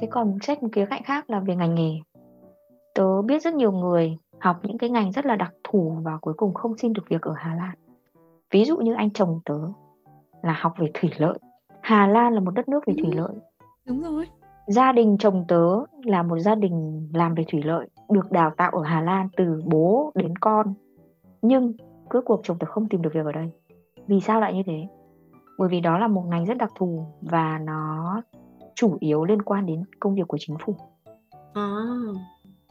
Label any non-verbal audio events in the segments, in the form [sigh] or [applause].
thế còn xét một khía cạnh khác là về ngành nghề. Tớ biết rất nhiều người học những cái ngành rất là đặc thù và cuối cùng không xin được việc ở Hà Lan. Ví dụ như anh chồng tớ là học về thủy lợi. Hà Lan là một đất nước về thủy lợi. đúng rồi. Gia đình chồng tớ là một gia đình làm về thủy lợi được đào tạo ở Hà Lan từ bố đến con. Nhưng cuối cuộc chồng tớ không tìm được việc ở đây. Vì sao lại như thế? Bởi vì đó là một ngành rất đặc thù và nó chủ yếu liên quan đến công việc của chính phủ à.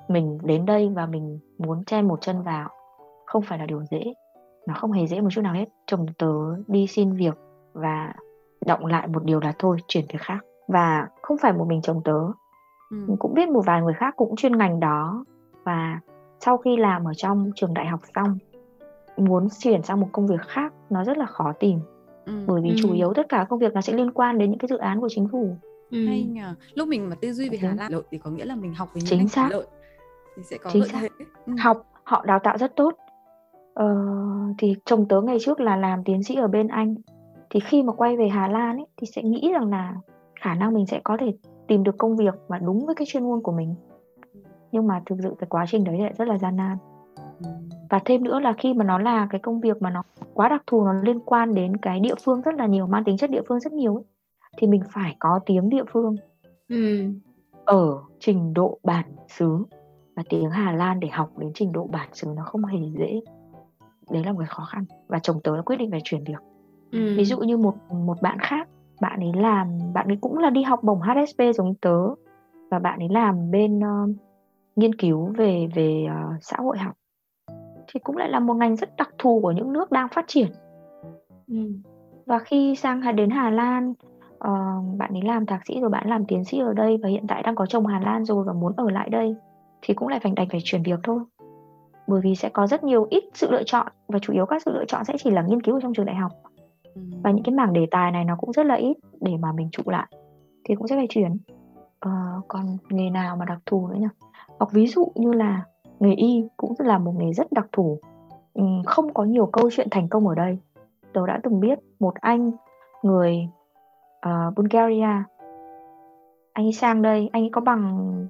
mình đến đây và mình muốn chen một chân vào không phải là điều dễ nó không hề dễ một chút nào hết chồng tớ đi xin việc và động lại một điều là thôi chuyển việc khác và không phải một mình chồng tớ ừ. cũng biết một vài người khác cũng chuyên ngành đó và sau khi làm ở trong trường đại học xong muốn chuyển sang một công việc khác nó rất là khó tìm ừ. bởi vì ừ. chủ yếu tất cả công việc nó sẽ liên quan đến những cái dự án của chính phủ ừ. hay nhờ. Lúc mình mà tư duy về Hà Lan lợi thì có nghĩa là mình học về những chính xác. Lợi thì sẽ có chính lợi xác. Ừ. học họ đào tạo rất tốt. Ờ, thì chồng tớ ngày trước là làm tiến sĩ ở bên anh. Thì khi mà quay về Hà Lan ấy, thì sẽ nghĩ rằng là khả năng mình sẽ có thể tìm được công việc mà đúng với cái chuyên môn của mình. Nhưng mà thực sự cái quá trình đấy lại rất là gian nan. Và thêm nữa là khi mà nó là cái công việc mà nó quá đặc thù nó liên quan đến cái địa phương rất là nhiều mang tính chất địa phương rất nhiều ấy, thì mình phải có tiếng địa phương. Ừ. ở trình độ bản xứ. Và tiếng Hà Lan để học đến trình độ bản xứ nó không hề dễ. Đấy là một cái khó khăn. Và chồng tớ đã quyết định phải chuyển việc. Ừ. ví dụ như một một bạn khác bạn ấy làm bạn ấy cũng là đi học bổng HSP giống tớ. Và bạn ấy làm bên uh, nghiên cứu về về uh, xã hội học. Thì cũng lại là một ngành rất đặc thù của những nước đang phát triển. Ừ. và khi sang đến Hà Lan uh, bạn ấy làm thạc sĩ rồi bạn làm tiến sĩ ở đây và hiện tại đang có chồng Hà Lan rồi và muốn ở lại đây. Thì cũng lại phải đành phải chuyển việc thôi. Bởi vì sẽ có rất nhiều ít sự lựa chọn và chủ yếu các sự lựa chọn sẽ chỉ là nghiên cứu ở trong trường đại học. Và những cái mảng đề tài này nó cũng rất là ít để mà mình trụ lại thì cũng sẽ phải chuyển. Uh, còn nghề nào mà đặc thù nữa nhỉ? Hoặc ví dụ như là nghề y cũng là một nghề rất đặc thù. Um, không có nhiều câu chuyện thành công ở đây. Tớ đã từng biết một anh người uh, Bulgaria. Anh ấy sang đây anh ấy có bằng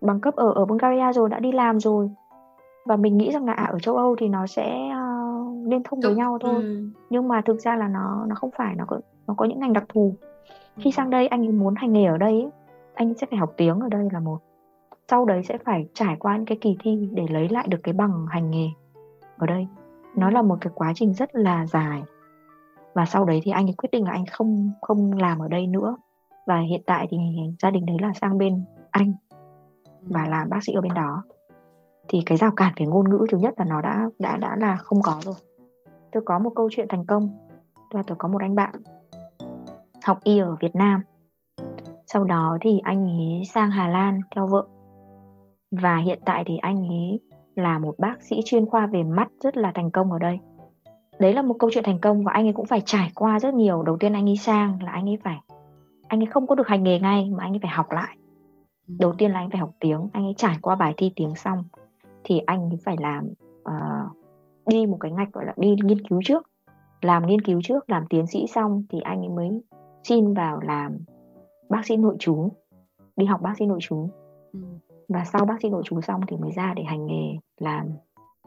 bằng cấp ở ở Bulgaria rồi đã đi làm rồi. Và mình nghĩ rằng là à, ở châu Âu thì nó sẽ uh, liên thông với nhau thôi. ừ. nhưng mà thực ra là nó nó không phải nó có nó có những ngành đặc thù. Khi ừ. sang đây anh ấy muốn hành nghề ở đây ấy, anh sẽ phải học tiếng ở đây là một. Sau đấy sẽ phải trải qua những cái kỳ thi để lấy lại được cái bằng hành nghề ở đây. Nó là một cái quá trình rất là dài và sau đấy thì anh ấy quyết định là anh không không làm ở đây nữa. Và hiện tại thì gia đình đấy là sang bên anh và ừ. làm bác sĩ ở bên đó. Thì cái rào cản về ngôn ngữ thứ nhất là nó đã đã đã là không có rồi. Tôi có một câu chuyện thành công. Là tôi có một anh bạn học y ở Việt Nam. Sau đó thì anh ấy sang Hà Lan theo vợ. Và hiện tại thì anh ấy là một bác sĩ chuyên khoa về mắt rất là thành công ở đây đấy là một câu chuyện thành công và anh ấy cũng phải trải qua rất nhiều. Đầu tiên anh ấy sang là anh ấy phải anh ấy không có được hành nghề ngay mà anh ấy phải học lại. Đầu tiên là anh phải học tiếng anh ấy trải qua bài thi tiếng xong thì anh phải làm uh, đi một cái ngạch gọi là đi nghiên cứu trước. Làm nghiên cứu trước làm tiến sĩ xong thì anh ấy mới xin vào làm bác sĩ nội trú đi học bác sĩ nội trú. Ừ. và sau bác sĩ nội trú xong thì mới ra để hành nghề làm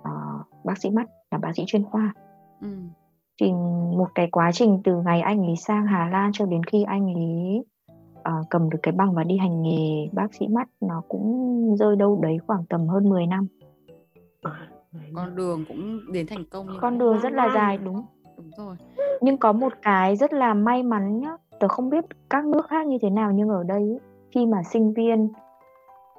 uh, bác sĩ mắt làm bác sĩ chuyên khoa ừ. thì một cái quá trình từ ngày anh ấy sang Hà Lan cho đến khi anh ấy uh, cầm được cái bằng và đi hành nghề bác sĩ mắt nó cũng rơi đâu đấy khoảng tầm hơn 10 năm. Con đường cũng đến thành công con đường rất là dài đúng. Đúng rồi. Nhưng có một cái rất là may mắn nhá tớ không biết các nước khác như thế nào nhưng ở đây khi mà sinh viên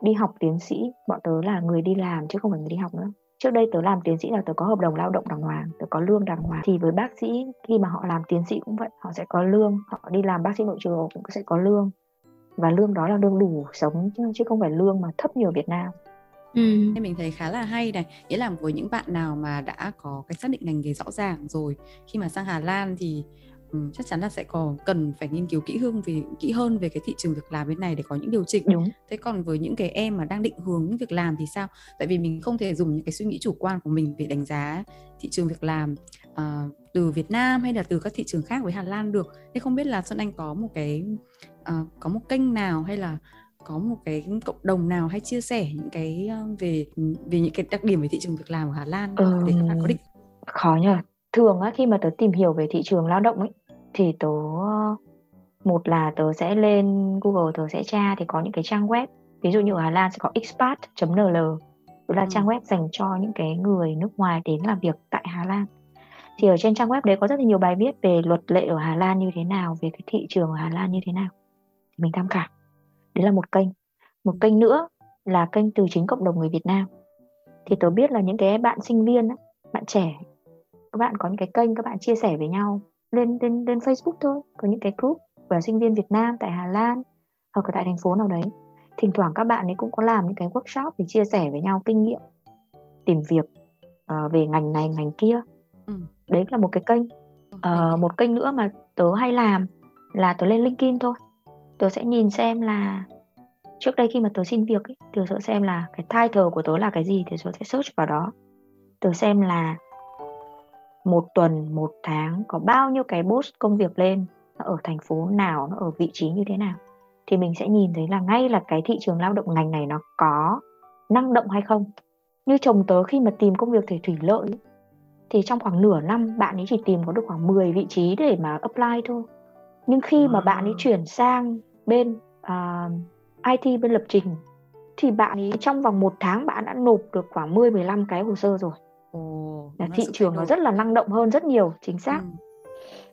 đi học tiến sĩ bọn tớ là người đi làm chứ không phải người đi học nữa trước đây tớ làm tiến sĩ là tớ có hợp đồng lao động đàng hoàng tớ có lương đàng hoàng. Thì với bác sĩ khi mà họ làm tiến sĩ cũng vậy họ sẽ có lương họ đi làm bác sĩ nội trú cũng sẽ có lương. Và lương đó là lương đủ sống chứ không phải lương mà thấp như ở Việt Nam. Ừ. mình thấy khá là hay này. Nghĩa là với những bạn nào mà đã có cái xác định ngành nghề rõ ràng rồi khi mà sang Hà Lan thì um, chắc chắn là sẽ còn cần phải nghiên cứu kỹ hơn về kỹ hơn về cái thị trường việc làm bên này để có những điều chỉnh. Đúng. Thế còn với những cái em mà đang định hướng việc làm thì sao? Tại vì mình không thể dùng những cái suy nghĩ chủ quan của mình để đánh giá thị trường việc làm uh, từ Việt Nam hay là từ các thị trường khác với Hà Lan được. Thế không biết là Xuân Anh có một cái uh, có một kênh nào hay là có một cái cộng đồng nào hay chia sẻ những cái về về những cái đặc điểm về thị trường việc làm ở Hà Lan ừ, để các bạn có định. khó nhờ thường á khi mà tớ tìm hiểu về thị trường lao động ấy thì tớ một là tớ sẽ lên Google tớ sẽ tra thì có những cái trang web. Ví dụ như ở Hà Lan sẽ có expat.nl đó là ừ. trang web dành cho những cái người nước ngoài đến làm việc tại Hà Lan. Thì ở trên trang web đấy có rất là nhiều bài viết về luật lệ ở Hà Lan như thế nào về cái thị trường ở Hà Lan như thế nào. Mình tham khảo. Đấy là một kênh. Một kênh nữa là kênh từ chính cộng đồng người Việt Nam. Thì tớ biết là những cái bạn sinh viên bạn trẻ các bạn có những cái kênh các bạn chia sẻ với nhau lên lên lên Facebook thôi. Có những cái group của sinh viên Việt Nam tại Hà Lan hoặc là tại thành phố nào đấy. Thỉnh thoảng các bạn ấy cũng có làm những cái workshop để chia sẻ với nhau kinh nghiệm tìm việc uh, về ngành này ngành kia. Ừ. đấy là một cái kênh. Uh, một kênh nữa mà tớ hay làm là tớ lên LinkedIn thôi. Tớ sẽ nhìn xem là trước đây khi mà tớ xin việc ấy, tớ sẽ xem là cái title của tớ là cái gì thì tớ sẽ search vào đó. Tớ xem là một tuần một tháng có bao nhiêu cái post công việc lên nó ở thành phố nào nó ở vị trí như thế nào? Thì mình sẽ nhìn thấy là ngay là cái thị trường lao động ngành này nó có năng động hay không? Như chồng tớ khi mà tìm công việc thể thủy lợi thì trong khoảng nửa năm bạn ấy chỉ tìm có được khoảng 10 vị trí để mà apply thôi. Nhưng khi mà bạn ấy chuyển sang bên uh, à, IT bên lập trình thì bạn ấy trong vòng một tháng bạn đã nộp được khoảng 10 15 cái hồ sơ rồi. Là thị trường nó rất là năng động hơn rất nhiều, chính xác. Ừ.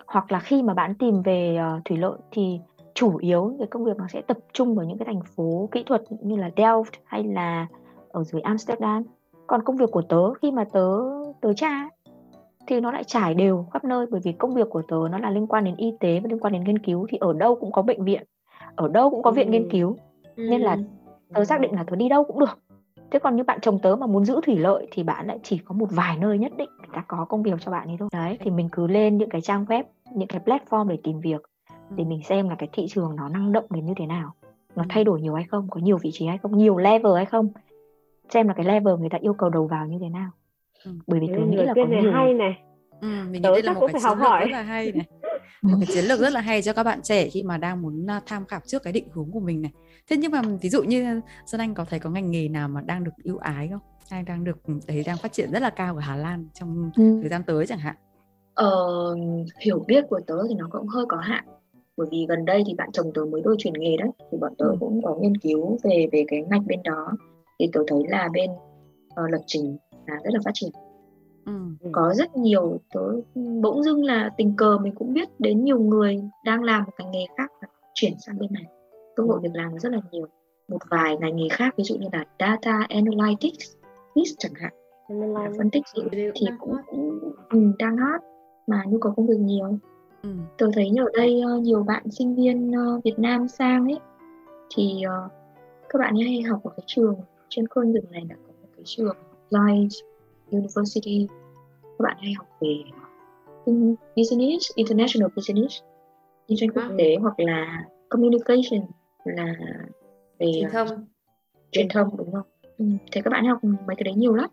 Hoặc là khi mà bạn tìm về uh, thủy lợi thì chủ yếu cái công việc nó sẽ tập trung vào những cái thành phố kỹ thuật như là Delft hay là ở dưới Amsterdam. Còn công việc của tớ khi mà tớ tớ tra thì nó lại trải đều khắp nơi. Bởi vì công việc của tớ nó là liên quan đến y tế và liên quan đến nghiên cứu. Thì ở đâu cũng có bệnh viện, ở đâu cũng có viện nghiên cứu. Nên là tớ xác định là tớ đi đâu cũng được thế còn như bạn chồng tớ mà muốn giữ thủy lợi thì bạn lại chỉ có một vài nơi nhất định người ta có công việc cho bạn ấy thôi. Đấy thì mình cứ lên những cái trang web những cái platform để tìm việc để mình xem là cái thị trường nó năng động đến như thế nào. Nó thay đổi nhiều hay không có nhiều vị trí hay không nhiều level hay không. Xem là cái level người ta yêu cầu đầu vào như thế nào. Bởi vì tớ nghĩ là có nhiều hay này. Ừ, mình nghĩ đây là một cái chiến lược rất là hay này [laughs] một cái chiến lược rất là hay cho các bạn trẻ khi mà đang muốn tham khảo trước cái định hướng của mình này. Thế nhưng mà ví dụ như Sơn Anh có thấy có ngành nghề nào mà đang được ưu ái không? Hay đang được thấy đang phát triển rất là cao ở Hà Lan trong ừ. thời gian tới chẳng hạn? Ờ, hiểu biết của tớ thì nó cũng hơi có hạn. Bởi vì gần đây thì bạn chồng tớ mới đôi chuyển nghề đấy thì bọn tớ ừ. cũng có nghiên cứu về về cái ngành bên đó. Thì tớ thấy là bên uh, lập trình là rất là phát triển ừ. có rất nhiều tớ bỗng dưng là tình cờ mình cũng biết đến nhiều người đang làm một ngành nghề khác và chuyển sang bên này. Cơ hội việc làm rất là nhiều. Một vài ngành nghề khác ví dụ như là data analytics chẳng hạn. Phân tích dữ thì cũng, cũng ừ, đang hot mà nhu cầu công việc nhiều. Ừ. tôi thấy ở đây uh, nhiều bạn sinh viên uh, Việt Nam sang ấy thì uh, các bạn ấy hay học ở cái trường trên khuôn rừng này là có một cái trường Light University. Các bạn hay học về business international business. Kinh doanh quốc tế hoặc là communication là về truyền thông. truyền thông đúng không? Ừ, thế các bạn học mấy cái đấy nhiều lắm